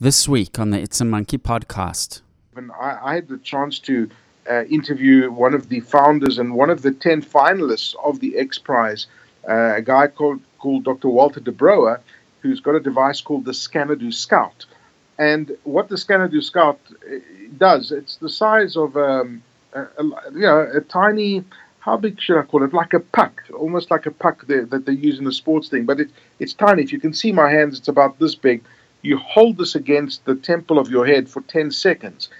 This week on the It's a Monkey podcast. I, I had the chance to uh, interview one of the founders and one of the 10 finalists of the X Prize, uh, a guy called, called Dr. Walter de Brouwer, who's got a device called the Scanadu Scout. And what the Scanadu Scout uh, does, it's the size of um, a, a, you know, a tiny, how big should I call it? Like a puck, almost like a puck that, that they use in the sports thing. But it, it's tiny. If you can see my hands, it's about this big you hold this against the temple of your head for 10 seconds.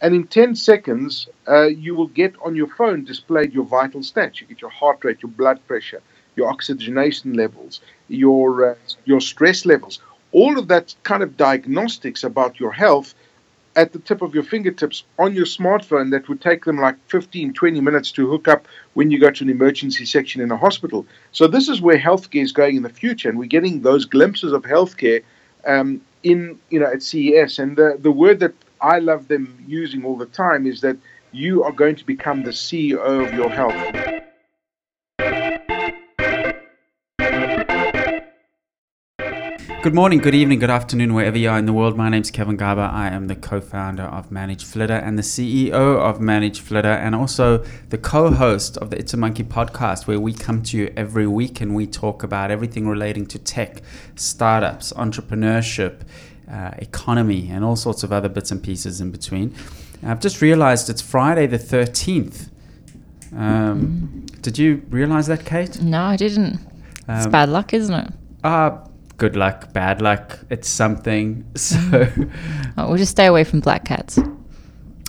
And in 10 seconds, uh, you will get on your phone displayed your vital stats. You get your heart rate, your blood pressure, your oxygenation levels, your, uh, your stress levels. All of that kind of diagnostics about your health at the tip of your fingertips on your smartphone that would take them like 15, 20 minutes to hook up when you go to an emergency section in a hospital. So, this is where healthcare is going in the future, and we're getting those glimpses of healthcare um, in you know at CES, and the the word that I love them using all the time is that you are going to become the CEO of your health. Good morning, good evening, good afternoon, wherever you are in the world. My name is Kevin Garber. I am the co founder of Manage Flitter and the CEO of Manage Flitter, and also the co host of the It's a Monkey podcast, where we come to you every week and we talk about everything relating to tech, startups, entrepreneurship, uh, economy, and all sorts of other bits and pieces in between. I've just realized it's Friday the 13th. Um, mm. Did you realize that, Kate? No, I didn't. Um, it's bad luck, isn't it? Uh, good luck, bad luck. It's something. So oh, we'll just stay away from black cats.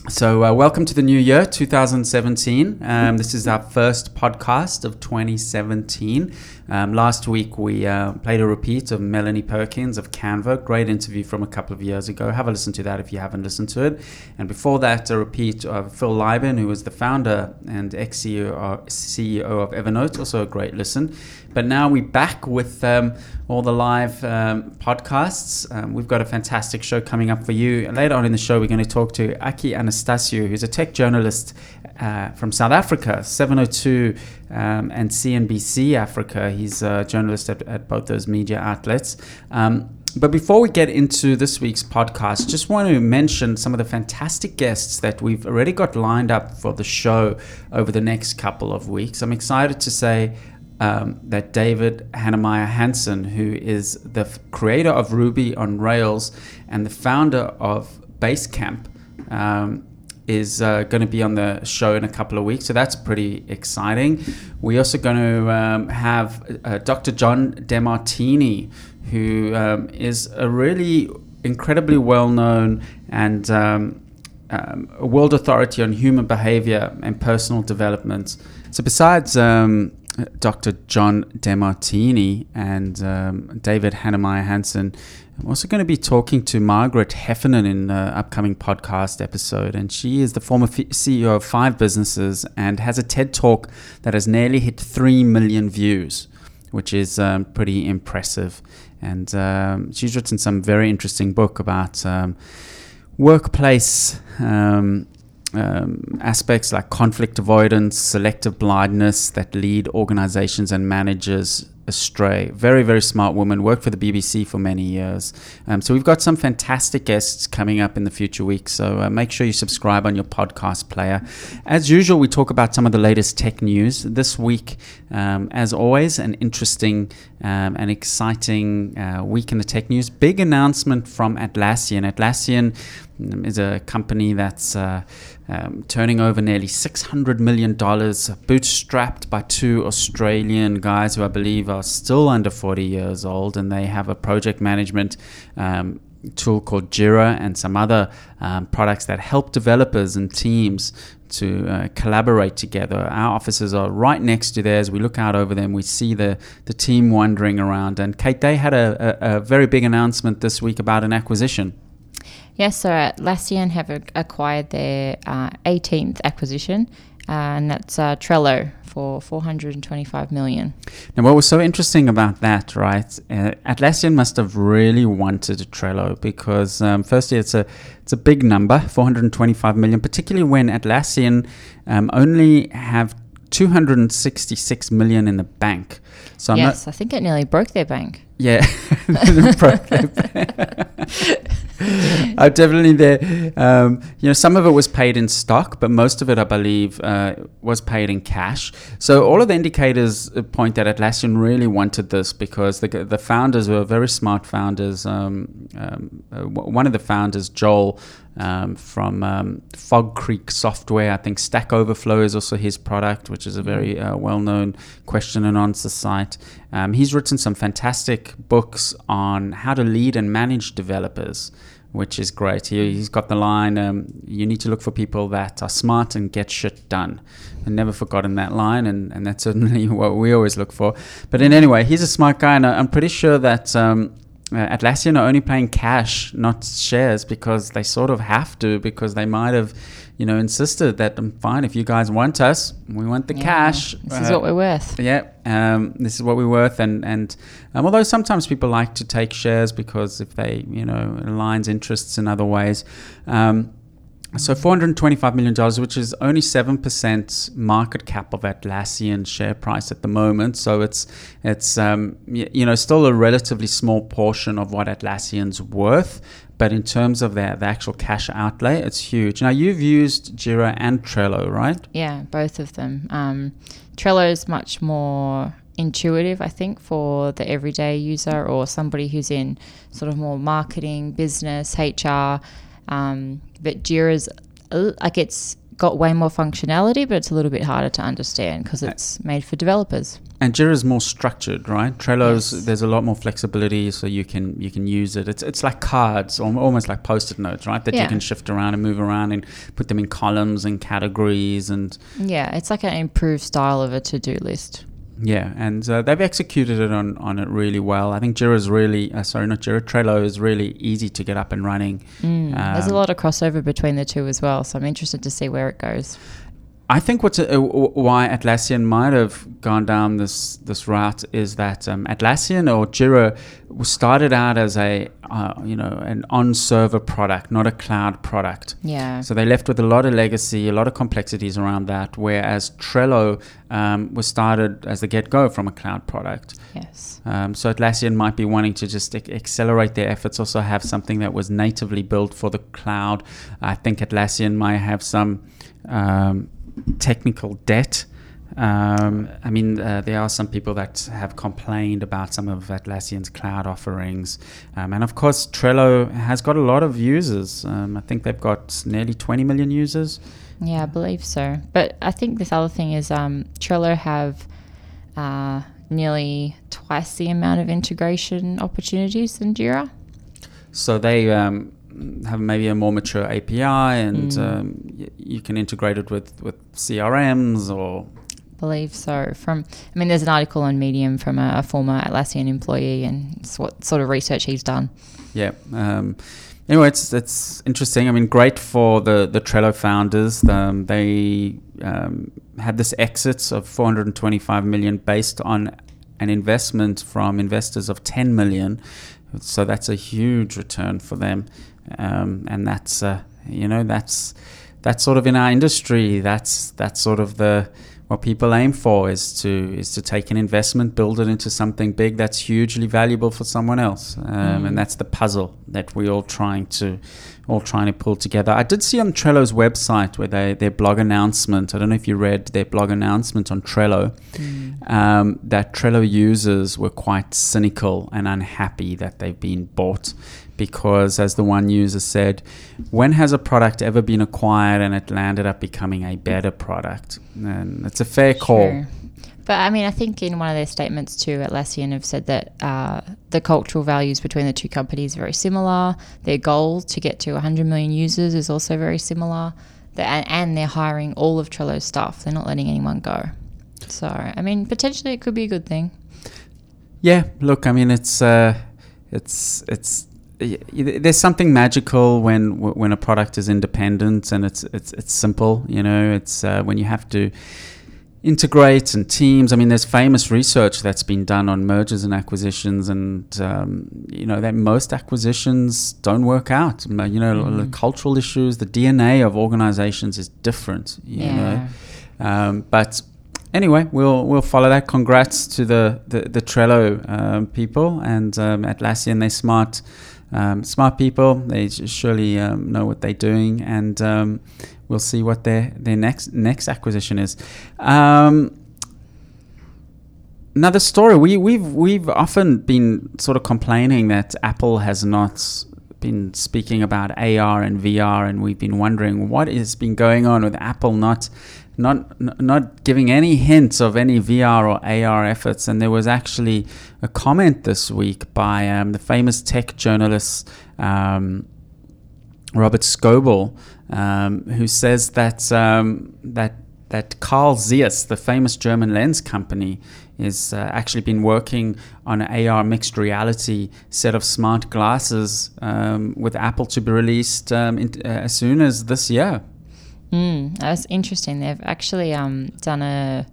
So, uh, welcome to the new year, 2017. Um, this is our first podcast of 2017. Um, last week, we uh, played a repeat of Melanie Perkins of Canva. Great interview from a couple of years ago. Have a listen to that if you haven't listened to it. And before that, a repeat of Phil Libin, who was the founder and ex CEO of Evernote. Also a great listen. But now we're back with um, all the live um, podcasts. Um, we've got a fantastic show coming up for you. Later on in the show, we're going to talk to Aki Anastasiou, who's a tech journalist uh, from South Africa, 702 um, and CNBC Africa. He's a journalist at, at both those media outlets. Um, but before we get into this week's podcast, just want to mention some of the fantastic guests that we've already got lined up for the show over the next couple of weeks. I'm excited to say um, that David Heinemeier Hansson, who is the f- creator of Ruby on Rails and the founder of Basecamp, um, is uh, going to be on the show in a couple of weeks. So that's pretty exciting. We're also going to um, have uh, Dr. John Demartini, who um, is a really incredibly well known and um, um, a world authority on human behavior and personal development. So besides um, Dr. John Demartini and um, David Heinemeier Hansson. I'm also going to be talking to Margaret Heffernan in the upcoming podcast episode, and she is the former f- CEO of five businesses and has a TED talk that has nearly hit 3 million views, which is um, pretty impressive. And um, she's written some very interesting book about um, workplace um, um, aspects like conflict avoidance, selective blindness that lead organizations and managers astray. Very, very smart woman, worked for the BBC for many years. Um, so we've got some fantastic guests coming up in the future weeks. So uh, make sure you subscribe on your podcast player. As usual, we talk about some of the latest tech news. This week, um, as always, an interesting um, and exciting uh, week in the tech news. Big announcement from Atlassian. Atlassian is a company that's uh, um, turning over nearly $600 million, bootstrapped by two Australian guys who I believe are still under 40 years old, and they have a project management. Um, tool called Jira and some other um, products that help developers and teams to uh, collaborate together. Our offices are right next to theirs. We look out over them. We see the, the team wandering around. And Kate, they had a, a, a very big announcement this week about an acquisition. Yes, so Atlassian have acquired their uh, 18th acquisition, uh, and that's uh, Trello for 425 million. Now, what was so interesting about that, right? Uh, Atlassian must have really wanted Trello because, um, firstly, it's a it's a big number, 425 million, particularly when Atlassian um, only have 266 million in the bank. So I'm yes, I think it nearly broke their bank. Yeah. I'm definitely there. Um, you know, some of it was paid in stock, but most of it, I believe, uh, was paid in cash. So all of the indicators point that Atlassian really wanted this because the the founders were very smart founders. Um, um, uh, one of the founders, Joel. Um, from um, Fog Creek Software. I think Stack Overflow is also his product, which is a very uh, well known question and answer site. Um, he's written some fantastic books on how to lead and manage developers which is great. He, has got the line, um, you need to look for people that are smart and get shit done. I never forgotten that line, and, and that's certainly what we always look for. But in anyway, he's a smart guy, and I'm pretty sure that um, Atlassian are only playing cash, not shares, because they sort of have to, because they might have, you know, insisted that I'm um, fine if you guys want us, we want the yeah, cash. This uh, is what we're worth. Yeah, um, this is what we're worth, and and um, although sometimes people like to take shares because if they, you know, aligns interests in other ways. Um, so $425 million, which is only 7% market cap of Atlassian share price at the moment. So it's, it's um, you know, still a relatively small portion of what Atlassian's worth. But in terms of the, the actual cash outlay, it's huge. Now, you've used Jira and Trello, right? Yeah, both of them. Um, Trello is much more intuitive, I think, for the everyday user or somebody who's in sort of more marketing, business, HR um, but Jira's like it's got way more functionality, but it's a little bit harder to understand because it's made for developers. And Jira is more structured, right? Trello's yes. there's a lot more flexibility, so you can you can use it. It's it's like cards, almost like post-it notes, right? That yeah. you can shift around and move around and put them in columns and categories and. Yeah, it's like an improved style of a to-do list. Yeah, and uh, they've executed it on, on it really well. I think Jira is really, uh, sorry, not Jira, Trello is really easy to get up and running. Mm, um, there's a um, lot of crossover between the two as well, so I'm interested to see where it goes. I think what's uh, why Atlassian might have gone down this this route is that um, Atlassian or Jira started out as a uh, you know an on server product, not a cloud product. Yeah. So they left with a lot of legacy, a lot of complexities around that. Whereas Trello um, was started as the get go from a cloud product. Yes. Um, so Atlassian might be wanting to just accelerate their efforts, also have something that was natively built for the cloud. I think Atlassian might have some. Technical debt. Um, I mean, uh, there are some people that have complained about some of Atlassian's cloud offerings. Um, and of course, Trello has got a lot of users. Um, I think they've got nearly 20 million users. Yeah, I believe so. But I think this other thing is um, Trello have uh, nearly twice the amount of integration opportunities than Jira. So they um, have maybe a more mature API, and mm. um, y- you can integrate it with with CRMs or. Believe so. From I mean, there's an article on Medium from a, a former Atlassian employee, and it's what sort of research he's done. Yeah. Um, anyway, it's it's interesting. I mean, great for the the Trello founders. Um, they um, had this exit of 425 million based on an investment from investors of 10 million. So that's a huge return for them um, and that's uh, you know that's that's sort of in our industry. That's that's sort of the what people aim for is to is to take an investment, build it into something big that's hugely valuable for someone else, um, mm. and that's the puzzle that we're all trying to all trying to pull together. I did see on Trello's website where they their blog announcement. I don't know if you read their blog announcement on Trello. Mm. Um, that Trello users were quite cynical and unhappy that they've been bought because, as the one user said, when has a product ever been acquired and it landed up becoming a better product? And it's a fair call. But I mean, I think in one of their statements too, Atlassian have said that uh, the cultural values between the two companies are very similar. Their goal to get to 100 million users is also very similar. and they're hiring all of Trello's staff. They're not letting anyone go. So, I mean, potentially it could be a good thing. Yeah, look, I mean, it's uh, it's it's there's something magical when when a product is independent and it's it's it's simple. You know, it's uh, when you have to integrate and teams. I mean, there's famous research that's been done on mergers and acquisitions, and um, you know that most acquisitions don't work out. You know, mm. the cultural issues, the DNA of organizations is different. You yeah. know, um, but anyway, we'll we'll follow that. Congrats to the the, the Trello um, people and um, Atlassian. They're smart. Um, smart people. They surely um, know what they're doing, and um, we'll see what their their next next acquisition is. Um, another story. We we've we've often been sort of complaining that Apple has not been speaking about AR and VR, and we've been wondering what has been going on with Apple not not not giving any hints of any VR or AR efforts. And there was actually a comment this week by um, the famous tech journalist um, Robert Scoble, um, who says that um, that that Carl Zeiss, the famous German lens company, is uh, actually been working on an AR mixed reality set of smart glasses um, with Apple to be released um, in, uh, as soon as this year. Mm, that's interesting. They've actually um, done a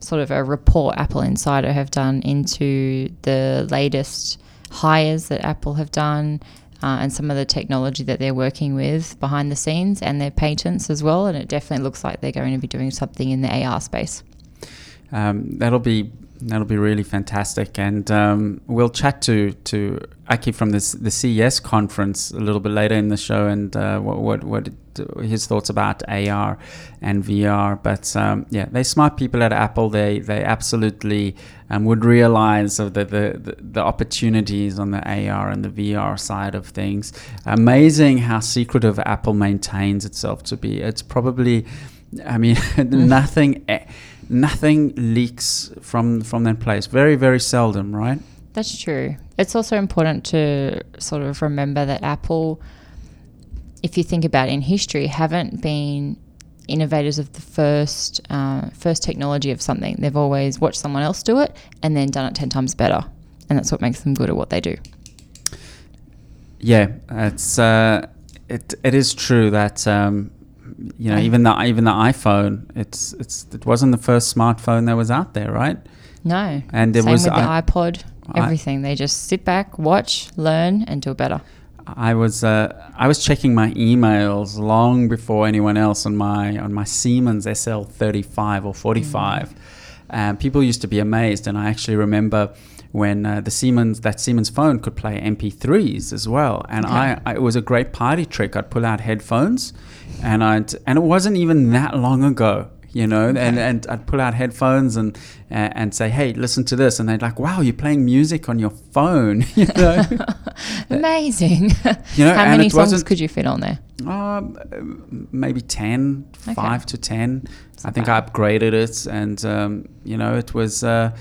sort of a report Apple Insider have done into the latest hires that Apple have done uh, and some of the technology that they're working with behind the scenes and their patents as well. And it definitely looks like they're going to be doing something in the AR space. Um, that'll be that'll be really fantastic, and um, we'll chat to to Aki from this the CES conference a little bit later in the show, and uh, what what what his thoughts about AR and VR. But um, yeah, they smart people at Apple. They they absolutely um, would realize of the, the, the opportunities on the AR and the VR side of things. Amazing how secretive Apple maintains itself to be. It's probably, I mean, nothing nothing leaks from from that place. Very very seldom, right? That's true. It's also important to sort of remember that Apple if you think about it in history, haven't been innovators of the first uh, first technology of something. They've always watched someone else do it and then done it ten times better, and that's what makes them good at what they do. Yeah, it's uh, it it is true that um, you know even the even the iPhone it's it's it wasn't the first smartphone that was out there, right? No, and it was with I- iPod. Everything I- they just sit back, watch, learn, and do it better. I was uh, I was checking my emails long before anyone else on my on my Siemens SL35 or 45. Mm. people used to be amazed, and I actually remember when uh, the Siemens that Siemens phone could play MP3s as well, and okay. I, I, it was a great party trick. I'd pull out headphones, and I'd and it wasn't even that long ago you know, okay. and, and I'd pull out headphones and uh, and say, hey, listen to this, and they'd like, wow, you're playing music on your phone, you know, amazing. You know, how many songs could you fit on there? Um, maybe 10, okay. five to ten. I think bad. I upgraded it, and um, you know, it was. Uh,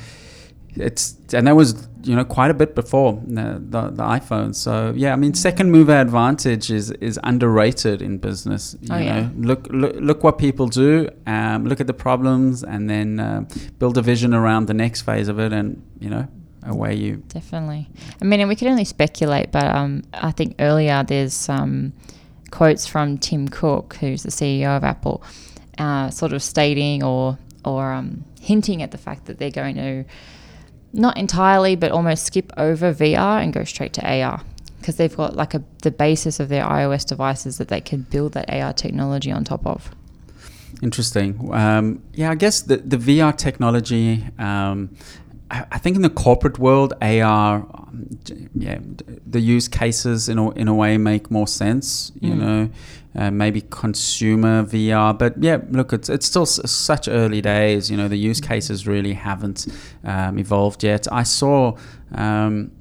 it's and that was you know quite a bit before the, the, the, iPhone. So yeah, I mean, second mover advantage is is underrated in business. You oh, know, yeah. look look look what people do. Um, look at the problems, and then uh, build a vision around the next phase of it, and you know. Away you definitely. I mean, and we can only speculate, but um, I think earlier there's some quotes from Tim Cook, who's the CEO of Apple, uh, sort of stating or or um, hinting at the fact that they're going to not entirely, but almost skip over VR and go straight to AR because they've got like a the basis of their iOS devices that they can build that AR technology on top of. Interesting. Um, yeah, I guess the the VR technology. Um, I, think in the corporate world, AR, um, yeah, the use cases in a, in a way make more sense. You mm. know, uh, maybe consumer VR. But yeah, look, it's it's still s- such early days. You know, the use cases really haven't um, evolved yet. I saw. Um,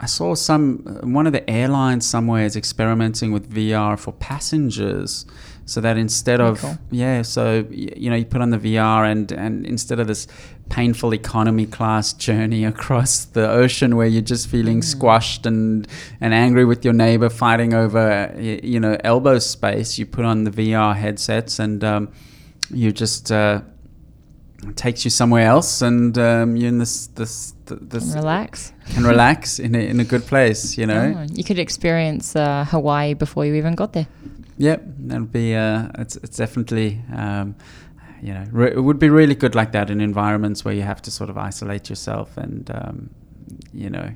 I saw some one of the airlines somewhere is experimenting with VR for passengers so that instead of cool. yeah so you know you put on the VR and and instead of this painful economy class journey across the ocean where you're just feeling mm. squashed and and angry with your neighbor fighting over you know elbow space you put on the VR headsets and um, you just uh, takes you somewhere else and um, you're in this this, this can relax can relax in a, in a good place you know oh, you could experience uh, Hawaii before you even got there Yep, that'll be. Uh, it's it's definitely. Um, you know, re- it would be really good like that in environments where you have to sort of isolate yourself, and um, you know,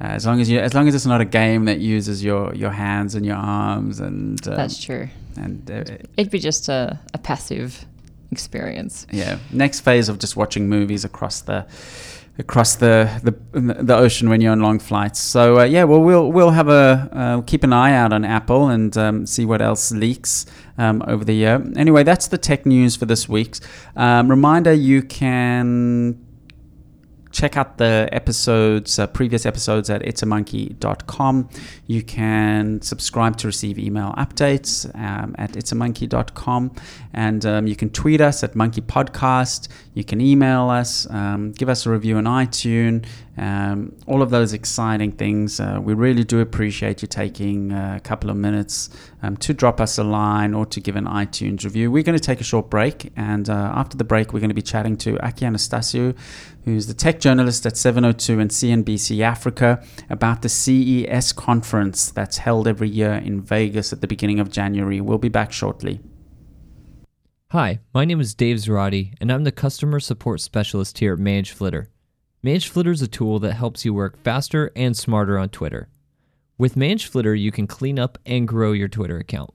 uh, as long as you, as long as it's not a game that uses your your hands and your arms, and um, that's true. And uh, it'd be just a, a passive experience. Yeah. Next phase of just watching movies across the across the, the the ocean when you're on long flights. So uh, yeah, well we'll we'll have a uh, keep an eye out on Apple and um, see what else leaks um, over the year. Anyway, that's the tech news for this week. Um, reminder: you can check out the episodes, uh, previous episodes at itsamonkey.com. You can subscribe to receive email updates um, at itsamonkey.com. And um, you can tweet us at Monkey Podcast. You can email us, um, give us a review on iTunes, um, all of those exciting things. Uh, we really do appreciate you taking uh, a couple of minutes um, to drop us a line or to give an iTunes review. We're going to take a short break, and uh, after the break, we're going to be chatting to Aki Anastasiou, who's the tech journalist at 702 and CNBC Africa, about the CES conference that's held every year in Vegas at the beginning of January. We'll be back shortly. Hi, my name is Dave Zarati, and I'm the customer support specialist here at Manage Flitter. Manage Flitter is a tool that helps you work faster and smarter on Twitter. With Manage Flitter, you can clean up and grow your Twitter account.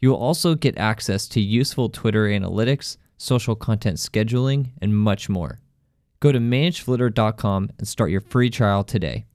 You will also get access to useful Twitter analytics, social content scheduling, and much more. Go to manageflitter.com and start your free trial today.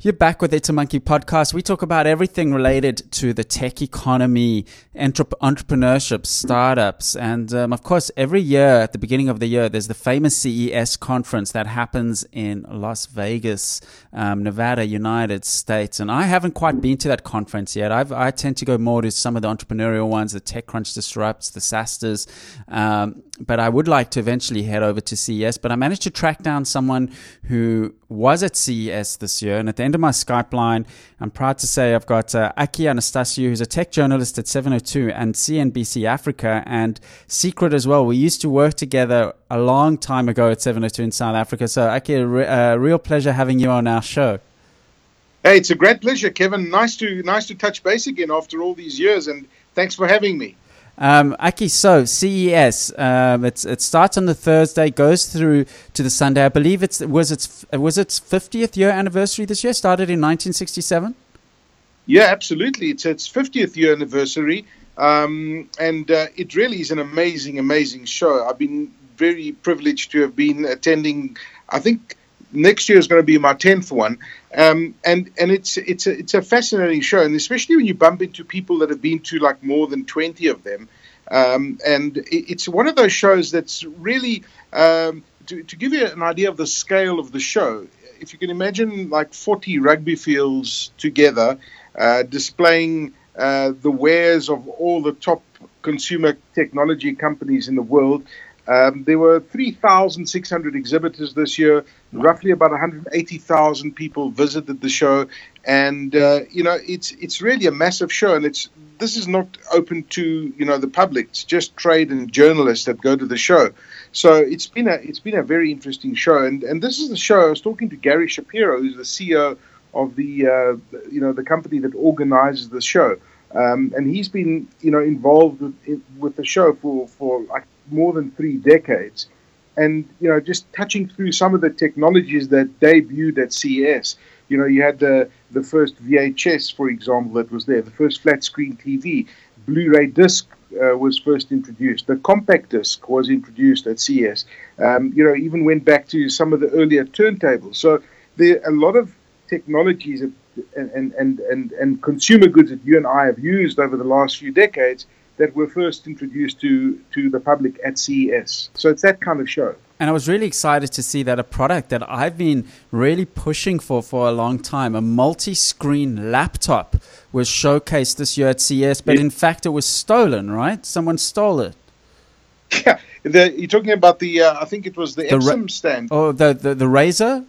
You're back with It's a Monkey podcast. We talk about everything related to the tech economy, entrepreneurship, startups, and um, of course, every year at the beginning of the year, there's the famous CES conference that happens in Las Vegas, um, Nevada, United States. And I haven't quite been to that conference yet. I've, i tend to go more to some of the entrepreneurial ones, the TechCrunch Disrupts, the SaaSters. Um, but I would like to eventually head over to CES. But I managed to track down someone who was at CES this year. And at the end of my Skype line, I'm proud to say I've got uh, Aki Anastasiou, who's a tech journalist at 702 and CNBC Africa, and Secret as well. We used to work together a long time ago at 702 in South Africa. So, Aki, a re- uh, real pleasure having you on our show. Hey, it's a great pleasure, Kevin. Nice to nice to touch base again after all these years, and thanks for having me. Um, Aki, so CES, um, it's, it starts on the Thursday, goes through to the Sunday. I believe it was its was its 50th year anniversary this year. Started in 1967. Yeah, absolutely. It's its 50th year anniversary, um, and uh, it really is an amazing, amazing show. I've been very privileged to have been attending. I think next year is going to be my 10th one, um, and and it's it's a, it's a fascinating show, and especially when you bump into people that have been to like more than 20 of them. Um, and it, it's one of those shows that's really um, to, to give you an idea of the scale of the show. If you can imagine like 40 rugby fields together, uh, displaying uh, the wares of all the top consumer technology companies in the world. Um, there were 3,600 exhibitors this year. Roughly about 180,000 people visited the show, and uh, you know it's it's really a massive show. And it's this is not open to you know the public. It's just trade and journalists that go to the show. So it's been a it's been a very interesting show. And and this is the show. I was talking to Gary Shapiro, who's the CEO of the uh, you know the company that organizes the show. Um, and he's been, you know, involved with, with the show for, for like more than three decades. And, you know, just touching through some of the technologies that debuted at CES. You know, you had the, the first VHS, for example, that was there, the first flat screen TV, Blu ray disc uh, was first introduced, the compact disc was introduced at CES. Um, you know, even went back to some of the earlier turntables. So there are a lot of technologies that, and, and, and, and consumer goods that you and I have used over the last few decades that were first introduced to, to the public at CES. So it's that kind of show. And I was really excited to see that a product that I've been really pushing for for a long time, a multi screen laptop, was showcased this year at CES, but in fact it was stolen, right? Someone stole it. Yeah, the, you're talking about the, uh, I think it was the, the Epson ra- stand. Oh, the, the, the Razer?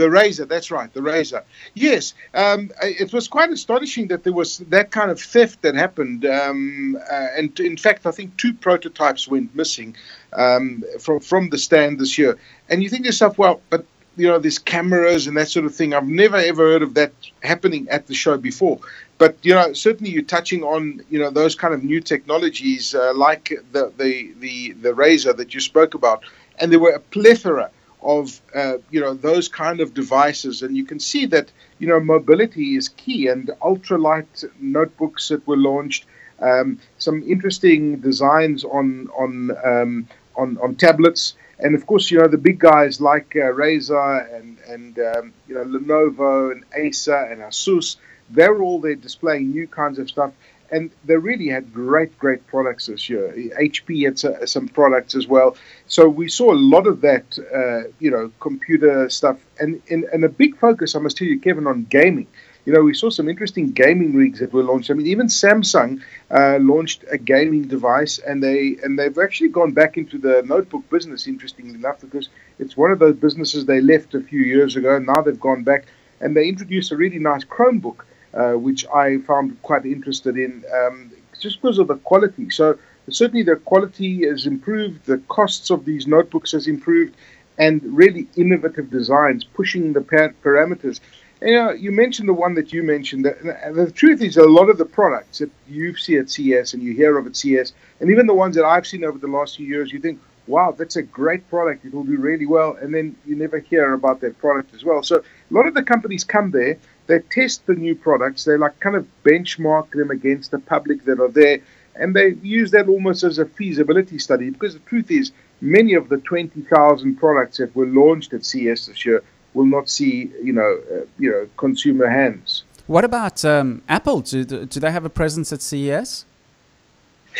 The Razer, that's right, the Razer. Yes, um, it was quite astonishing that there was that kind of theft that happened. Um, uh, and in fact, I think two prototypes went missing um, from from the stand this year. And you think to yourself, well, but you know, there's cameras and that sort of thing. I've never ever heard of that happening at the show before. But you know, certainly you're touching on you know those kind of new technologies uh, like the the the the Razer that you spoke about, and there were a plethora of uh, you know those kind of devices, and you can see that you know mobility is key. And ultralight notebooks that were launched, um, some interesting designs on on um, on, on tablets, and of course, you know the big guys like uh, Razer and and um, you know Lenovo and Acer and Asus. They're all there displaying new kinds of stuff, and they really had great, great products this year. HP had some products as well. So we saw a lot of that, uh, you know, computer stuff, and, and, and a big focus, I must tell you, Kevin, on gaming. You know, we saw some interesting gaming rigs that were launched. I mean, even Samsung uh, launched a gaming device, and they and they've actually gone back into the notebook business. Interestingly enough, because it's one of those businesses they left a few years ago. Now they've gone back, and they introduced a really nice Chromebook uh, which I found quite interested in um, just because of the quality. So certainly the quality has improved, the costs of these notebooks has improved, and really innovative designs pushing the parameters. And, you know, you mentioned the one that you mentioned. That, the truth is, a lot of the products that you see at CES and you hear of at CES, and even the ones that I've seen over the last few years, you think, wow, that's a great product. It will do really well. And then you never hear about that product as well. So a lot of the companies come there they test the new products. They like kind of benchmark them against the public that are there, and they use that almost as a feasibility study. Because the truth is, many of the 20,000 products that were launched at CES this year will not see, you know, uh, you know, consumer hands. What about um, Apple? Do, do they have a presence at CES?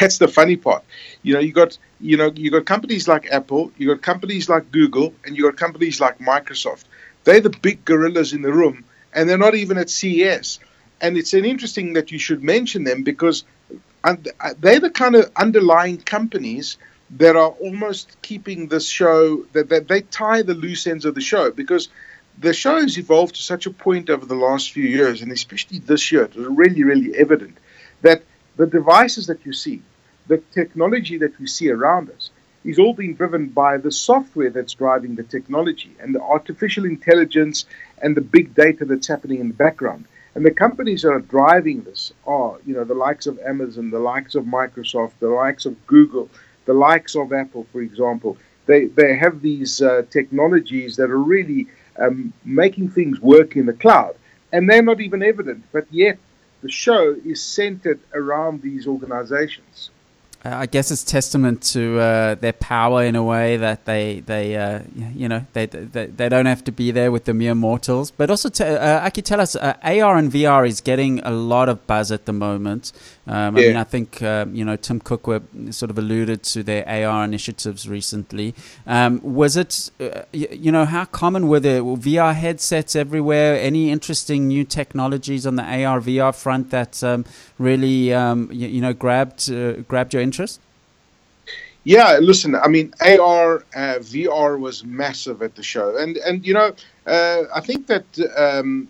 That's the funny part. You know, you got you know you got companies like Apple, you got companies like Google, and you got companies like Microsoft. They're the big gorillas in the room and they're not even at CES. And it's an interesting that you should mention them because they're the kind of underlying companies that are almost keeping this show that, that they tie the loose ends of the show because the show has evolved to such a point over the last few years, and especially this year, it was really, really evident that the devices that you see, the technology that we see around us, is all being driven by the software that's driving the technology and the artificial intelligence and the big data that's happening in the background. And the companies that are driving this are, you know, the likes of Amazon, the likes of Microsoft, the likes of Google, the likes of Apple, for example. They, they have these uh, technologies that are really um, making things work in the cloud. And they're not even evident, but yet the show is centered around these organizations. I guess it's testament to uh, their power in a way that they they uh, you know they, they they don't have to be there with the mere mortals. But also, to, uh, Aki, tell us, uh, AR and VR is getting a lot of buzz at the moment. Um, yeah. I mean, I think um, you know Tim Cook were, sort of alluded to their AR initiatives recently. Um, was it uh, you know how common were the VR headsets everywhere? Any interesting new technologies on the AR VR front that um, really um, you, you, know grabbed uh, grabbed your interest? Yeah, listen. I mean, AR, uh, VR was massive at the show, and and you know, uh, I think that um,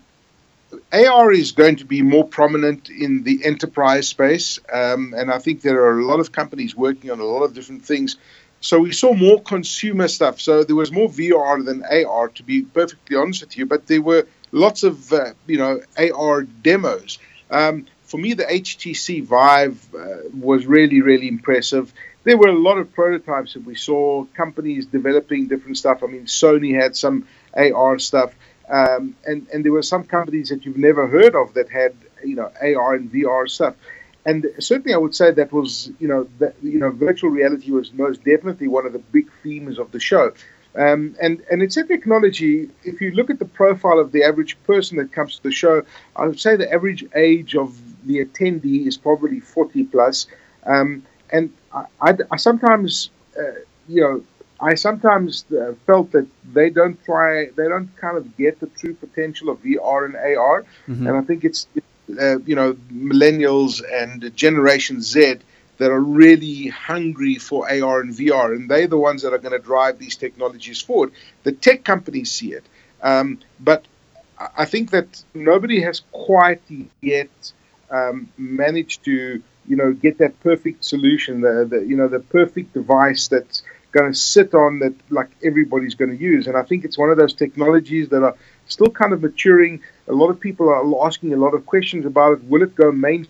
AR is going to be more prominent in the enterprise space, um, and I think there are a lot of companies working on a lot of different things. So we saw more consumer stuff. So there was more VR than AR, to be perfectly honest with you. But there were lots of uh, you know AR demos. Um, for me, the HTC Vive uh, was really really impressive. There were a lot of prototypes that we saw. Companies developing different stuff. I mean, Sony had some AR stuff. Um, and and there were some companies that you've never heard of that had you know AR and VR stuff. And certainly, I would say that was you know that you know virtual reality was most definitely one of the big themes of the show. Um, and and it's a technology. If you look at the profile of the average person that comes to the show, I would say the average age of the attendee is probably 40 plus. Um, and I, I, I sometimes, uh, you know, I sometimes uh, felt that they don't try, they don't kind of get the true potential of VR and AR, mm-hmm. and I think it's uh, you know millennials and Generation Z that are really hungry for AR and VR, and they're the ones that are going to drive these technologies forward. The tech companies see it, um, but I think that nobody has quite yet um, managed to you know get that perfect solution, the, the you know the perfect device that's going to sit on that like everybody's going to use. And I think it's one of those technologies that are still kind of maturing. A lot of people are asking a lot of questions about it. Will it go main?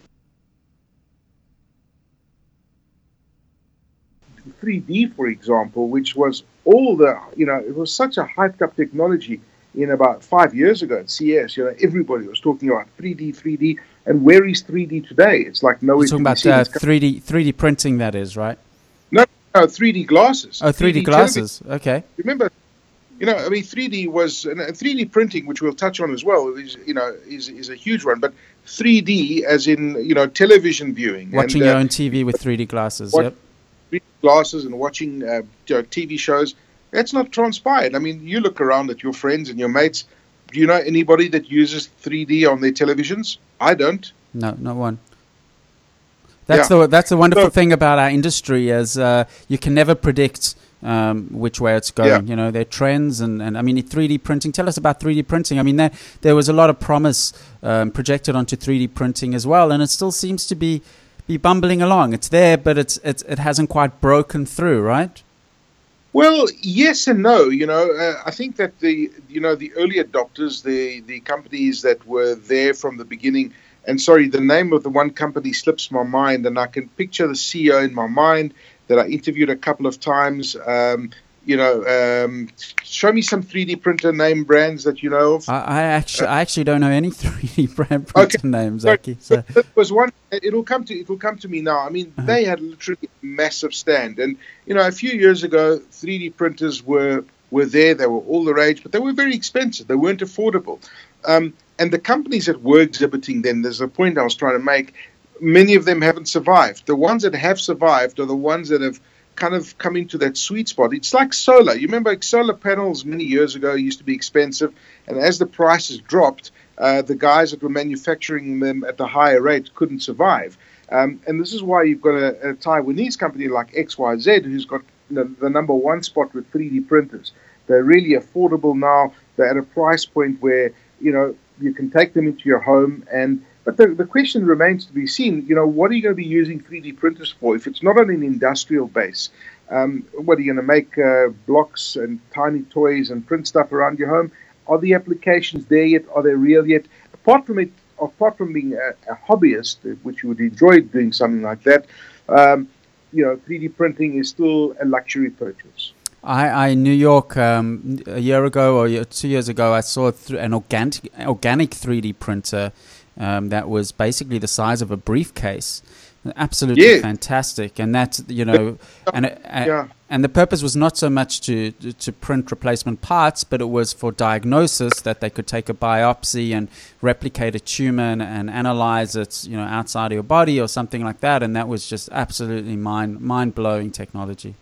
3D, for example, which was all the, you know, it was such a hyped up technology. in about five years ago at CES, you know, everybody was talking about 3D, 3D, and where is 3D today? It's like nowhere. You're talking about uh, 3D 3D printing, that is right. No, no, 3D glasses. Oh, 3D, 3D glasses. Television. Okay. Remember, you know, I mean, 3D was and 3D printing, which we'll touch on as well, is you know is is a huge one. But 3D, as in you know, television viewing, watching and, your uh, own TV with 3D glasses. Watch, yep. 3D glasses and watching uh, TV shows. That's not transpired. I mean, you look around at your friends and your mates. Do you know anybody that uses 3D on their televisions? I don't. No, not one. That's yeah. the that's the wonderful so, thing about our industry is uh, you can never predict um, which way it's going. Yeah. You know, their trends and, and I mean, 3D printing. Tell us about 3D printing. I mean, there there was a lot of promise um, projected onto 3D printing as well, and it still seems to be be bumbling along. It's there, but it's, it's it hasn't quite broken through, right? Well, yes and no. You know, uh, I think that the you know the early adopters, the the companies that were there from the beginning, and sorry, the name of the one company slips my mind, and I can picture the CEO in my mind that I interviewed a couple of times. Um, you know, um, show me some 3D printer name brands that you know of. I, I actually, uh, I actually don't know any 3D brand printer okay. names, Aki. So. It was one. It'll come to. It'll come to me now. I mean, uh-huh. they had literally a massive stand, and you know, a few years ago, 3D printers were were there. They were all the rage, but they were very expensive. They weren't affordable. Um, and the companies that were exhibiting then, there's a point I was trying to make. Many of them haven't survived. The ones that have survived are the ones that have kind of come into that sweet spot. It's like solar. You remember solar panels many years ago used to be expensive, and as the prices dropped, uh, the guys that were manufacturing them at the higher rate couldn't survive. Um, and this is why you've got a, a Taiwanese company like XYZ who's got the, the number one spot with 3D printers. They're really affordable now. They're at a price point where you know you can take them into your home and but the, the question remains to be seen. You know, what are you going to be using 3D printers for if it's not on an industrial base? Um, what are you going to make uh, blocks and tiny toys and print stuff around your home? Are the applications there yet? Are they real yet? Apart from it, apart from being a, a hobbyist, which you would enjoy doing something like that, um, you know, 3D printing is still a luxury purchase. I, I in New York um, a year ago or two years ago, I saw an organic organic 3D printer um, that was basically the size of a briefcase. Absolutely yeah. fantastic, and that you know, and uh, yeah. and the purpose was not so much to to print replacement parts, but it was for diagnosis that they could take a biopsy and replicate a tumor and, and analyze it, you know, outside of your body or something like that, and that was just absolutely mind mind blowing technology.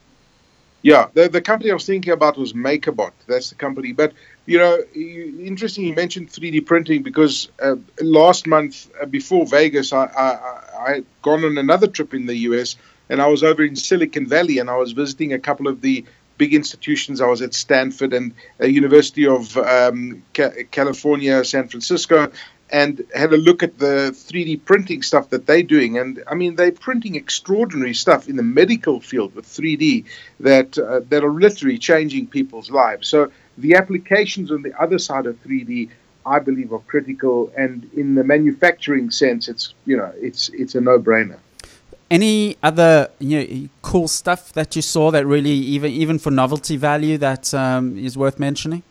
Yeah, the, the company I was thinking about was MakerBot. That's the company. But, you know, you, interesting you mentioned 3D printing because uh, last month uh, before Vegas, I, I, I had gone on another trip in the US and I was over in Silicon Valley and I was visiting a couple of the big institutions. I was at Stanford and uh, University of um, Ca- California, San Francisco, and had a look at the 3D printing stuff that they're doing. And I mean, they're printing extraordinary stuff in the medical field with 3D that uh, that are literally changing people's lives. So the applications on the other side of 3D, I believe, are critical. And in the manufacturing sense, it's you know, it's it's a no-brainer. Any other you know, cool stuff that you saw that really, even even for novelty value, that um, is worth mentioning?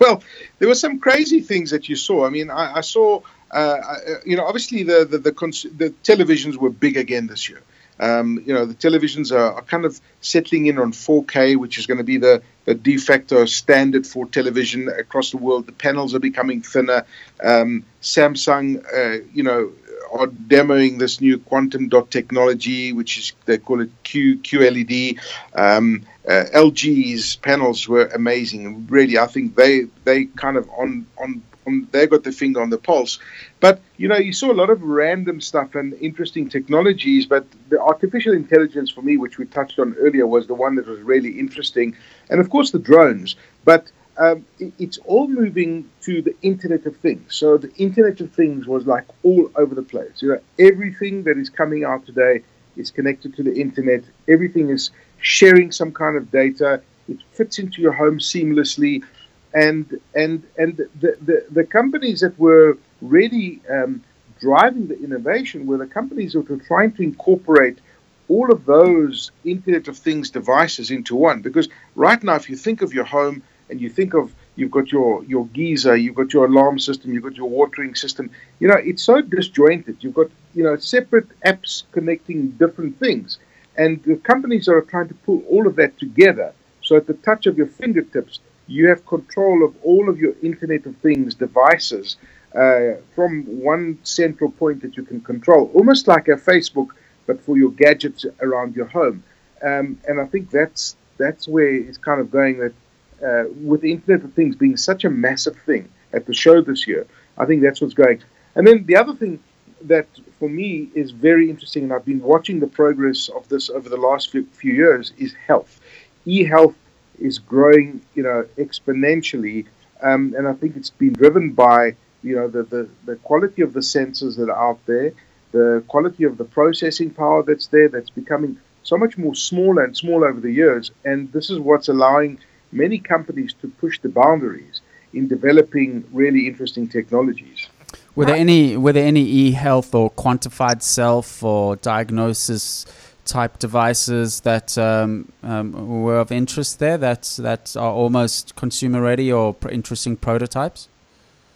Well, there were some crazy things that you saw. I mean, I, I saw, uh, uh, you know, obviously the the, the, cons- the, televisions were big again this year. Um, you know, the televisions are, are, kind of settling in on 4K, which is going to be the, the de facto standard for television across the world. The panels are becoming thinner. Um, Samsung, uh, you know, are demoing this new quantum dot technology, which is they call it Q QLED. Um, uh, LG's panels were amazing. Really, I think they they kind of on on on they got the finger on the pulse. But you know, you saw a lot of random stuff and interesting technologies. But the artificial intelligence for me, which we touched on earlier, was the one that was really interesting, and of course the drones. But um, it, it's all moving to the Internet of Things. So the Internet of Things was like all over the place. You know, everything that is coming out today is connected to the internet. Everything is sharing some kind of data. It fits into your home seamlessly, and and and the the, the companies that were really um, driving the innovation were the companies that were trying to incorporate all of those Internet of Things devices into one. Because right now, if you think of your home and you think of you've got your, your geyser, you've got your alarm system, you've got your watering system. You know, it's so disjointed. You've got, you know, separate apps connecting different things. And the companies are trying to pull all of that together. So at the touch of your fingertips, you have control of all of your Internet of Things devices uh, from one central point that you can control, almost like a Facebook, but for your gadgets around your home. Um, and I think that's that's where it's kind of going. That uh, with the Internet of Things being such a massive thing at the show this year, I think that's what's going. And then the other thing that for me is very interesting, and I've been watching the progress of this over the last few, few years, is health. E-health is growing, you know, exponentially, um, and I think it's been driven by, you know, the, the, the quality of the sensors that are out there, the quality of the processing power that's there, that's becoming so much more smaller and smaller over the years, and this is what's allowing many companies to push the boundaries in developing really interesting technologies. Were there any were there any e-health or quantified self or diagnosis type devices that um, um, were of interest there that that are almost consumer ready or interesting prototypes?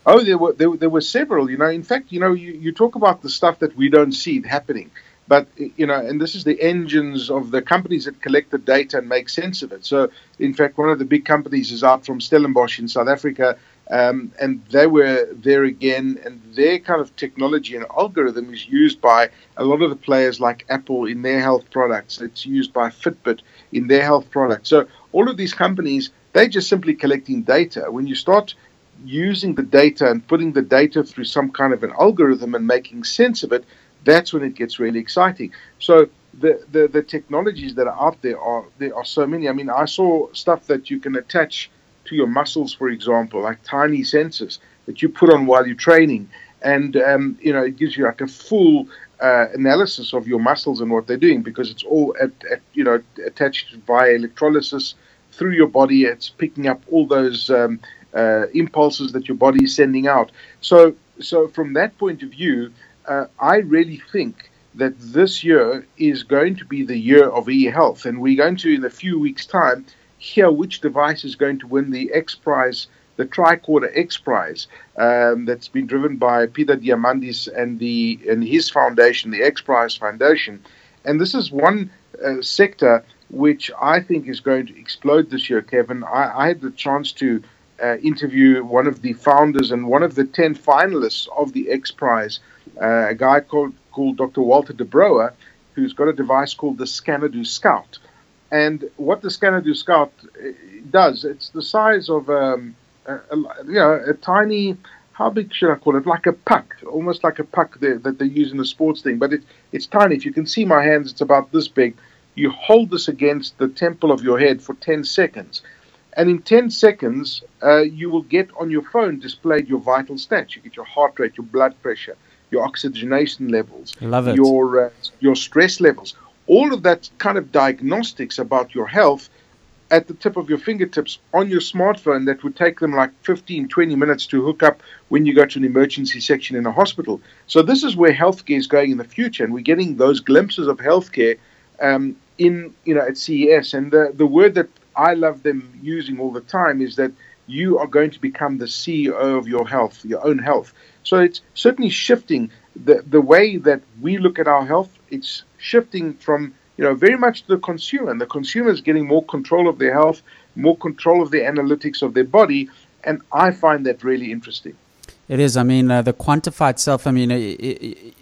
Oh, there were there, there were several. You know, in fact, you know, you, you talk about the stuff that we don't see happening, but you know, and this is the engines of the companies that collect the data and make sense of it. So, in fact, one of the big companies is out from Stellenbosch in South Africa um, and they were there again, and their kind of technology and algorithm is used by a lot of the players like Apple in their health products. It's used by Fitbit in their health products. So all of these companies, they're just simply collecting data. When you start using the data and putting the data through some kind of an algorithm and making sense of it, that's when it gets really exciting. So the, the, the technologies that are out there are there are so many. I mean, I saw stuff that you can attach to your muscles, for example, like tiny sensors that you put on while you're training. And, um, you know, it gives you like a full uh, analysis of your muscles and what they're doing because it's all, at, at, you know, attached via electrolysis through your body. It's picking up all those um, uh, impulses that your body is sending out. So, so from that point of view, uh, I really think that this year is going to be the year of e-health, and we're going to, in a few weeks' time, hear which device is going to win the X Prize, the Tricorder X Prize, um, that's been driven by Peter Diamandis and the and his foundation, the X Prize Foundation. And this is one uh, sector which I think is going to explode this year, Kevin. I, I had the chance to uh, interview one of the founders and one of the 10 finalists of the X Prize, uh, a guy called, called Dr. Walter de Brouwer, who's got a device called the Scanadu Scout. And what the Scanadu Scout does, it's the size of um, a, a, you know a tiny. How big should I call it? Like a puck, almost like a puck that, that they use in the sports thing. But it, it's tiny. If you can see my hands, it's about this big. You hold this against the temple of your head for 10 seconds. And in 10 seconds, uh, you will get on your phone displayed your vital stats. You get your heart rate, your blood pressure, your oxygenation levels, your uh, your stress levels all of that kind of diagnostics about your health at the tip of your fingertips on your smartphone that would take them like 15, 20 minutes to hook up when you go to an emergency section in a hospital. So this is where healthcare is going in the future, and we're getting those glimpses of healthcare um, in you know at CES. And the the word that I love them using all the time is that you are going to become the CEO of your health, your own health. So it's certainly shifting the the way that we look at our health. It's shifting from you know very much to the consumer, and the consumer is getting more control of their health, more control of the analytics of their body, and I find that really interesting. It is. I mean, uh, the quantified self. I mean, it, it,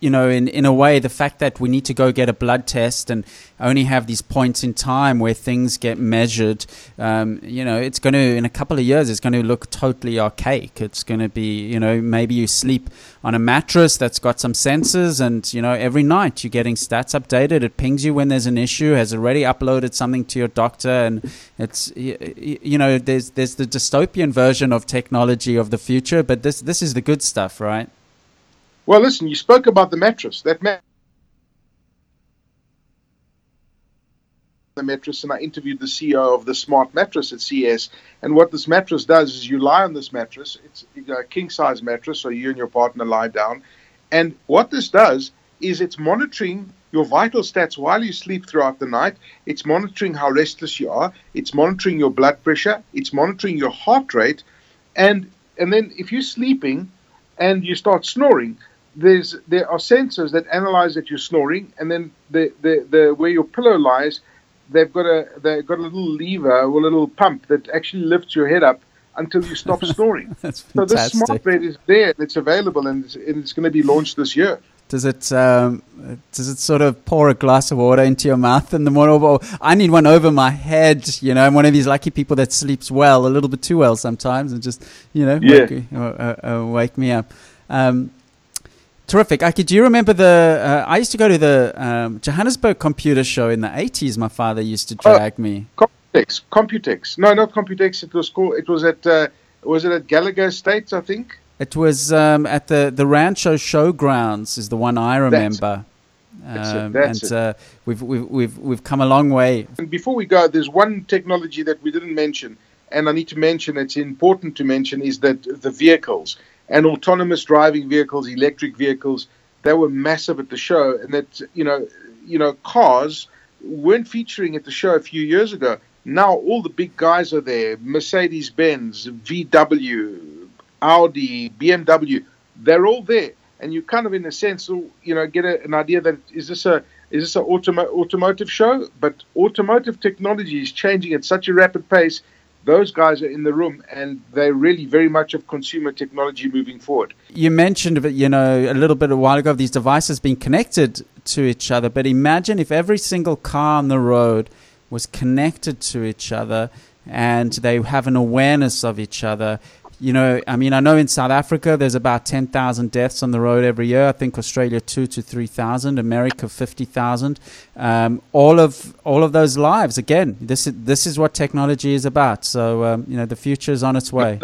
you know, in, in a way, the fact that we need to go get a blood test and only have these points in time where things get measured, um, you know, it's going to, in a couple of years, it's going to look totally archaic. It's going to be, you know, maybe you sleep on a mattress that's got some sensors and, you know, every night you're getting stats updated. It pings you when there's an issue, has already uploaded something to your doctor. And it's, you know, there's, there's the dystopian version of technology of the future, but this, this is the good stuff, right? Well, listen, you spoke about the mattress. That the mattress and I interviewed the CEO of the smart mattress at CES. And what this mattress does is you lie on this mattress. It's a king size mattress, so you and your partner lie down. And what this does is it's monitoring your vital stats while you sleep throughout the night. It's monitoring how restless you are. It's monitoring your blood pressure. It's monitoring your heart rate, and and then if you're sleeping and you start snoring, there's there are sensors that analyze that you're snoring, and then the the, the where your pillow lies, they've got a they've got a little lever or a little pump that actually lifts your head up until you stop snoring. That's So fantastic. this smart bed is there, it's available, and it's, it's going to be launched this year. Does it um, does it sort of pour a glass of water into your mouth and the more or I need one over my head, you know. I'm one of these lucky people that sleeps well, a little bit too well sometimes, and just you know Yeah. wake, me- uh, uh, uh, wake me up. Um, terrific. Okay, do you remember the? Uh, I used to go to the um, Johannesburg Computer Show in the 80s. My father used to Oh. drag me. Computex, Computex. No, not Computex. It was called. It was at. Uh, was it at Gallagher Estates? I think. It was um, at the the Rancho Showgrounds. Is the one I remember. That's it, Um, that's and it. Uh, we've, we've we've we've come a long way And before we go, there's one technology that we didn't mention, and I need to mention. It's important to mention is that the vehicles and autonomous driving vehicles, electric vehicles, they were massive at the show, and that you know, you know, cars weren't featuring at the show a few years ago. Now all the big guys are there: Mercedes Benz, VW, Audi, BMW. They're all there, and you kind of, in a sense, you know, get a, an idea that is this a is this an automo- automotive show? But automotive technology is changing at such a rapid pace. Those guys are in the room, and they're really very much of consumer technology moving forward. you mentioned you know, a little bit a while ago of these devices being connected to each other. But imagine if every single car on the road was connected to each other and they have an awareness of each other. You know, I mean, I know in South Africa there's about 10,000 deaths on the road every year. I think Australia two to 3,000, America 50,000. Um, all of all of those lives. Again, this is this is what technology is about. So um, you know, the future is on its way.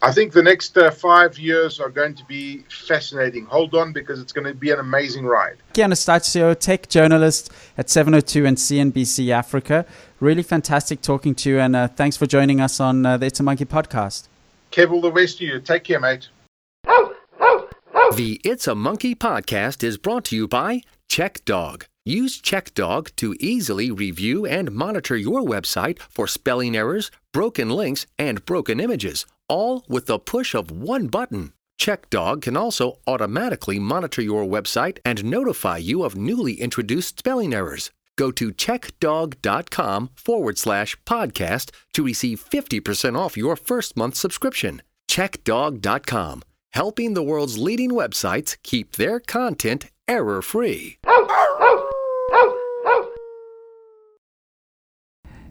No. I think the next uh, five years are going to be fascinating. Hold on, because it's going to be an amazing ride. Aki Anastasiou, tech journalist at 702 and CNBC Africa. Really fantastic talking to you, and uh, thanks for joining us on uh, the It's a Monkey podcast. Kev, all the best to you. Take care, mate. The It's a Monkey podcast is brought to you by CheckDog. Use CheckDog to easily review and monitor your website for spelling errors, broken links, and broken images, all with the push of one button. CheckDog can also automatically monitor your website and notify you of newly introduced spelling errors. Go to checkdog.com forward slash podcast to receive 50% off your first month subscription. Checkdog.com, helping the world's leading websites keep their content error free.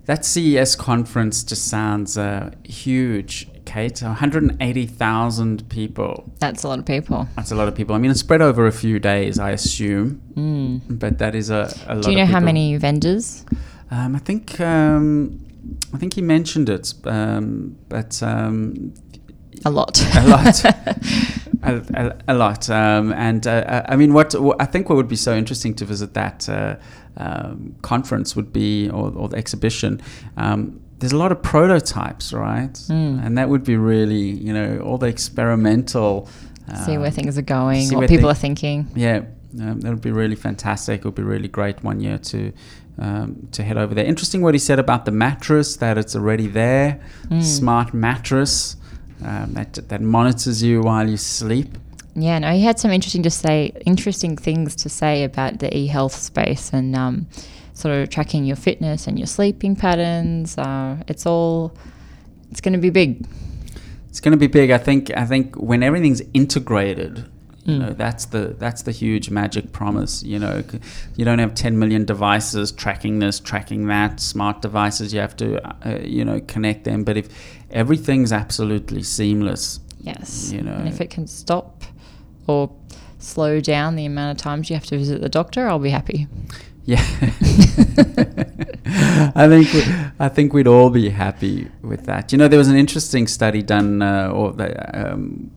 That CES conference just sounds uh, huge, Kate. 180,000 people. That's a lot of people. That's a lot of people. I mean, it's spread over a few days, I assume. But that is a, a lot Do you know how many vendors? Um, I think um, I think he mentioned it, um, but um, A lot. a lot, a, a, a lot. Um, and uh, I mean, what, what I think what would be so interesting to visit that uh, um, conference would be, or, or the exhibition. Um, there's a lot of prototypes, right? And that would be really, you know, all the experimental. see where um, things are going, what people thi- are thinking. yeah, um, that would be really fantastic. It would be really great one year to um, to head over there. Interesting what he said about the mattress that it's already there, smart mattress um, that that monitors you while you sleep. Yeah, no, he had some interesting to say, interesting things to say about the e-health space and um, sort of tracking your fitness and your sleeping patterns. Uh, it's all, it's going to be big. It's going to be big. I think. I think when everything's integrated. You know that's the that's the huge magic promise. You know, you don't have 10 million devices tracking this, tracking that. Smart devices, you have to, uh, you know, connect them. But if everything's absolutely seamless, Yes. You know. and if it can stop or slow down the amount of times you have to visit the doctor, I'll be happy. Yeah, I think we, I think we'd all be happy with that. You know, there was an interesting study done, uh, or the, um,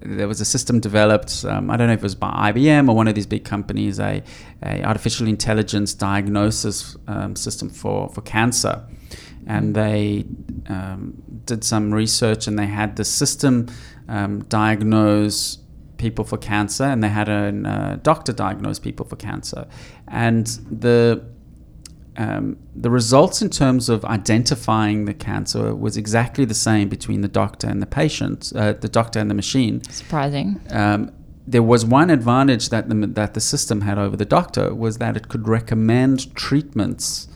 there was a system developed. Um, I don't know if it was by IBM or one of these big companies, a, a artificial intelligence diagnosis um, system for for cancer, and they um, did some research and they had the system um, diagnose people for cancer, and they had a uh, doctor diagnose people for cancer, and the um, the results in terms of identifying the cancer was exactly the same between the doctor and the patient, uh, the doctor and the machine. Surprising. Um, there was one advantage that the, that the system had over the doctor was that it could recommend treatments,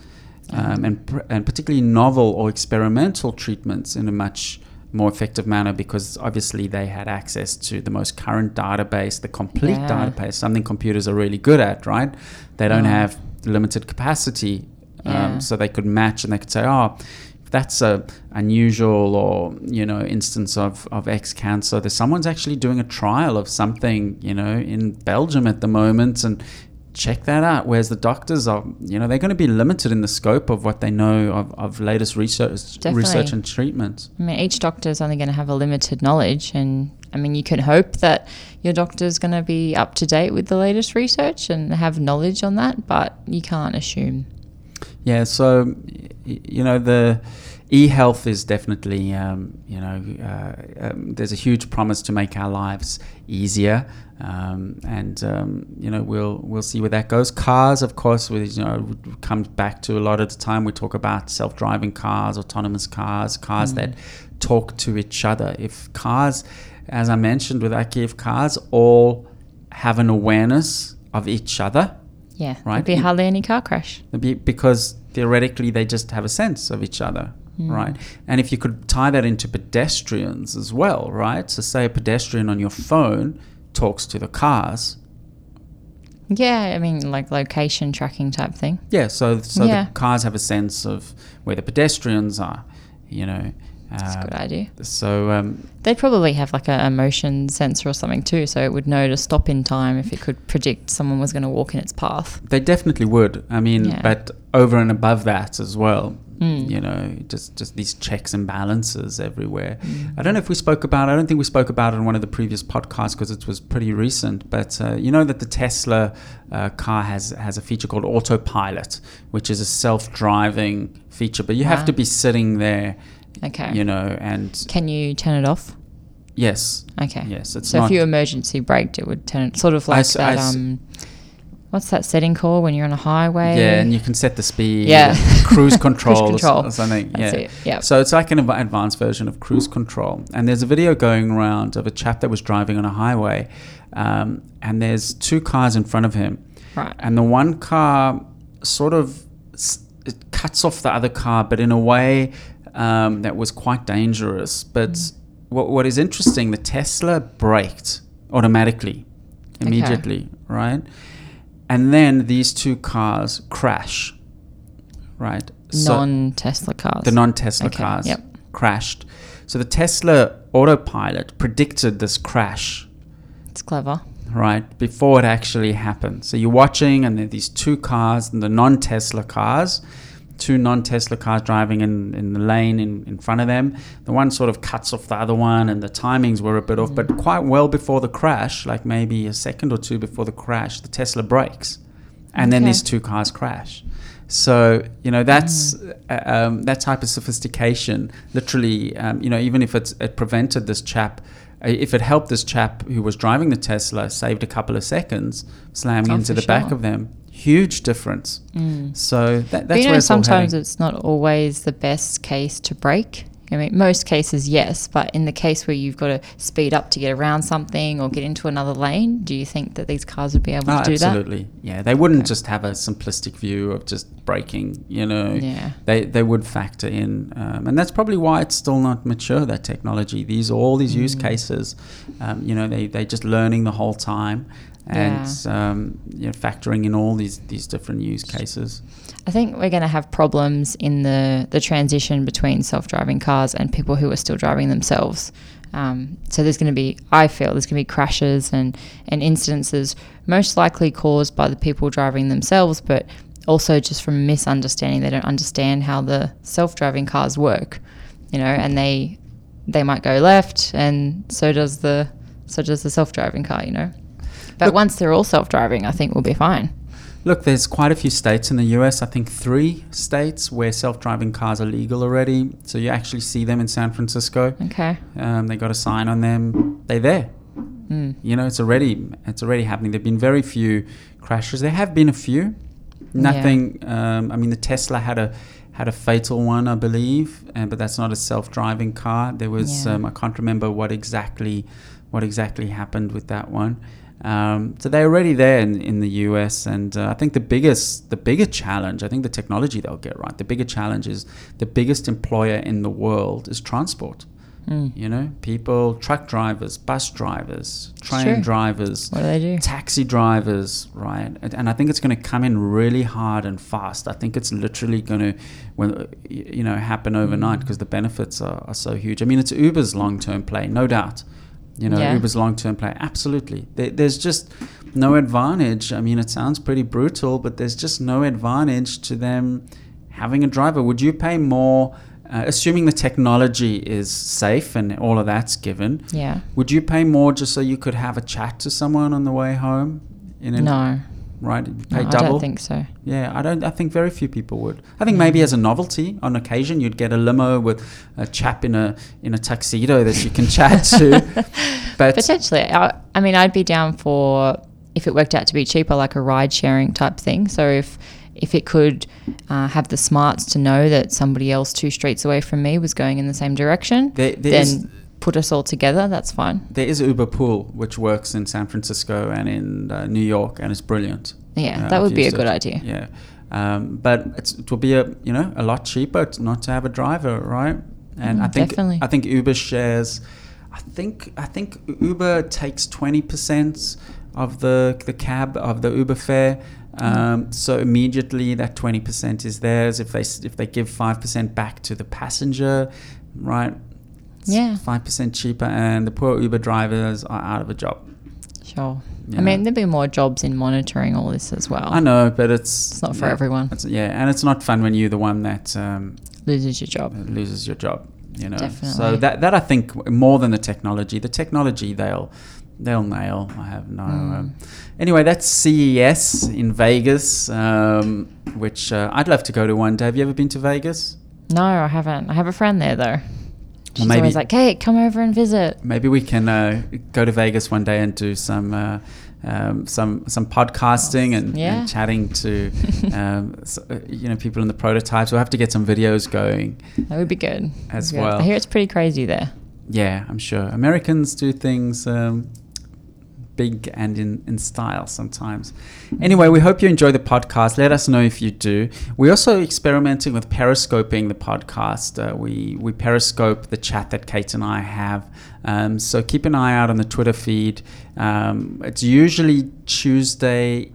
um, and, pr- and particularly novel or experimental treatments in a much more effective manner because obviously they had access to the most current database, the complete Yeah. database, something computers are really good at, right? They don't Mm. have limited capacity, Yeah. um, so they could match and they could say, oh, that's a unusual or you know instance of, of X cancer. There's someone's actually doing a trial of something, you know, in Belgium at the moment, and check that out. Whereas the doctors are, you know, they're going to be limited in the scope of what they know of, of latest research, research and treatment. I mean, each doctor is only going to have a limited knowledge, and I mean, you can hope that your doctor is going to be up to date with the latest research and have knowledge on that, but you can't assume. Yeah, so you know the e-health is definitely um, you know uh, um, there's a huge promise to make our lives easier, um, and um, you know we'll we'll see where that goes. Cars, of course, with you know comes back to a lot of the time we talk about self-driving cars, autonomous cars, cars that talk to each other. If cars, as I mentioned with Aki, if cars all have an awareness of each other Yeah, Right. There'd be hardly any car crash. be- because theoretically they just have a sense of each other right and if you could tie that into pedestrians as well right so say a pedestrian on your phone talks to the cars Yeah, I mean, like location tracking type thing. yeah so so Yeah. the cars have a sense of where the pedestrians are you know That's a uh, good idea. so um, They'd probably have like a, a motion sensor or something too, so it would know to stop in time if it could predict someone was going to walk in its path. They definitely would. I mean, Yeah. but over and above that as well. Mm. You know, just just these checks and balances everywhere. Mm. I don't know if we spoke about. I don't think we spoke about it in one of the previous podcasts because it was pretty recent. But uh, you know that the Tesla uh, car has has a feature called autopilot, which is a self-driving feature. But you have to be sitting there, Okay. you know, and Can you turn it off? yes, Okay. yes, it's so if you emergency braked, it would turn it sort of like I that. s- um, what's that setting called when you're on a highway? yeah, and you can set the speed. Yeah. cruise control, s- control. or something. That's yeah. it. Yep. So it's like an advanced version of cruise control. And there's a video going around of a chap that was driving on a highway, um, and there's two cars in front of him, right. and the one car sort of s- it cuts off the other car, but in a way um, that was quite dangerous. But what, what is interesting, the Tesla braked automatically, immediately, right? And then these two cars crash, right? So- Non Tesla cars. the non-Tesla Okay, cars yep. crashed. So the Tesla autopilot predicted this crash, It's clever. right, before it actually happened. So you're watching, and there are these two cars, and the non-Tesla cars, two non-Tesla cars driving in, in the lane in, in front of them. The one sort of cuts off the other one, and the timings were a bit off, but quite well before the crash, like maybe a second or two before the crash, the Tesla brakes, and then Okay. these two cars crash. So you know that's uh, um, that type of sophistication. Literally, um, you know, even if it's, it prevented this chap, uh, if it helped this chap who was driving the Tesla, saved a couple of seconds, slamming Oh, into the back of them, huge difference. Mm. So that, that's But you where know, it's sometimes it's not always the best case to brake. I mean, most cases, yes, but in the case where you've got to speed up to get around something or get into another lane, do you think that these cars would be able Oh, to do that? absolutely. Yeah, they wouldn't just have a simplistic view of just braking. You know. Yeah. they they would factor in, um, and that's probably why it's still not mature. That technology, these all these use Mm. cases, um, you know, they they just learning the whole time, and um, you know, factoring in all these these different use cases. I think we're going to have problems in the, the transition between self driving cars and people who are still driving themselves. Um, so there's going to be, I feel, there's going to be crashes and, and incidences most likely caused by the people driving themselves, but also just from misunderstanding. They don't understand how the self driving cars work, you know, and they they might go left, and so does the so does the self driving car, you know. But Look- once they're all self driving, I think we'll be fine. Look, there's quite a few states in the US, I think three states where self driving cars are legal already. So you actually see them in San Francisco. Okay. Um, they got a sign on them. They're there. Mm. You know, it's already it's already happening. There've been very few crashes. There have been a few. Nothing. Um, I mean, the Tesla had a had a fatal one, I believe, and but that's not a self-driving car. There was Yeah. um, I can't remember what exactly what exactly happened with that one. Um, so they're already there in, in the US, and uh, I think the biggest, the bigger challenge, I think the technology they'll get right. The bigger challenge is the biggest employer in the world is transport. Mm. You know, people, truck drivers, bus drivers, train drivers, What do they do? taxi drivers, right? And, and I think it's going to come in really hard and fast. I think it's literally going to, y- you know, happen overnight because the benefits are, are so huge. I mean, it's Uber's long-term play, no doubt. You know, Yeah. Uber's long-term play, absolutely. There, there's just no advantage. I mean, it sounds pretty brutal, but there's just no advantage to them having a driver. Would you pay more? Uh, assuming the technology is safe and all of that's given, Yeah. would you pay more just so you could have a chat to someone on the way home? In a, No. Right? You no pay I double. don't think so. yeah, I don't. I think very few people would. I think maybe as a novelty, on occasion, you'd get a limo with a chap in a in a tuxedo that you can chat to. But Potentially. I, I mean, I'd be down for if it worked out to be cheaper, like a ride sharing type thing. So if if it could uh, have the smarts to know that somebody else two streets away from me was going in the same direction, There- there then is- put us all together. That's fine. there is Uber Pool, which works in San Francisco and in uh, New York, and it's brilliant. Yeah, Uh, that would be a good it. idea. Yeah, um, but it's, it will be a you know a lot cheaper to not to have a driver, right? And Mm, I think definitely. I think Uber shares. I think I think Uber takes twenty percent of the the cab of the Uber fare. Um, so immediately that twenty percent is theirs. If they if they give five percent back to the passenger, right? Yeah. five percent cheaper, and the poor Uber drivers are out of a job. Sure. Yeah. I mean, there'd be more jobs in monitoring all this as well. I know, but it's It's not for yeah, everyone. It's, yeah, and it's not fun when you're the one that um, Loses your job. loses your job. You know, Definitely. so that that I think more than the technology. The technology they'll they'll nail. I have no. Mm. Um, anyway, that's CES in Vegas, um, which uh, I'd love to go to one day. Have you ever been to Vegas? No, I haven't. I have a friend there though. She's maybe- always like, "Hey, come over and visit." Maybe we can uh, go to Vegas one day and do some uh, um, some some podcasting and, Yeah. and chatting to um, uh, you know people in the prototypes. We'll have to get some videos going. That would be good. As Yeah. well. I hear it's pretty crazy there. Yeah, I'm sure Americans do things um, big and in, in style sometimes. Anyway, we hope you enjoy the podcast. Let us know if you do. We're also experimenting with periscoping the podcast. Uh, we we periscope the chat that Kate and I have. Um, so keep an eye out on the Twitter feed. Um, it's usually Tuesday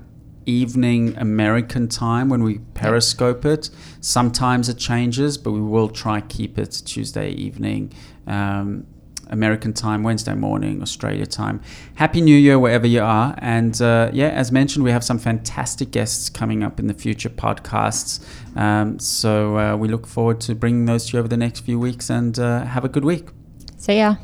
evening American time when we periscope it. Sometimes it changes, but we will try keep it Tuesday evening. Um, American time, Wednesday morning, Australia time. Happy New Year wherever you are. And uh, yeah, as mentioned, we have some fantastic guests coming up in the future podcasts. Um, so uh, we look forward to bringing those to you over the next few weeks and uh, have a good week. See ya.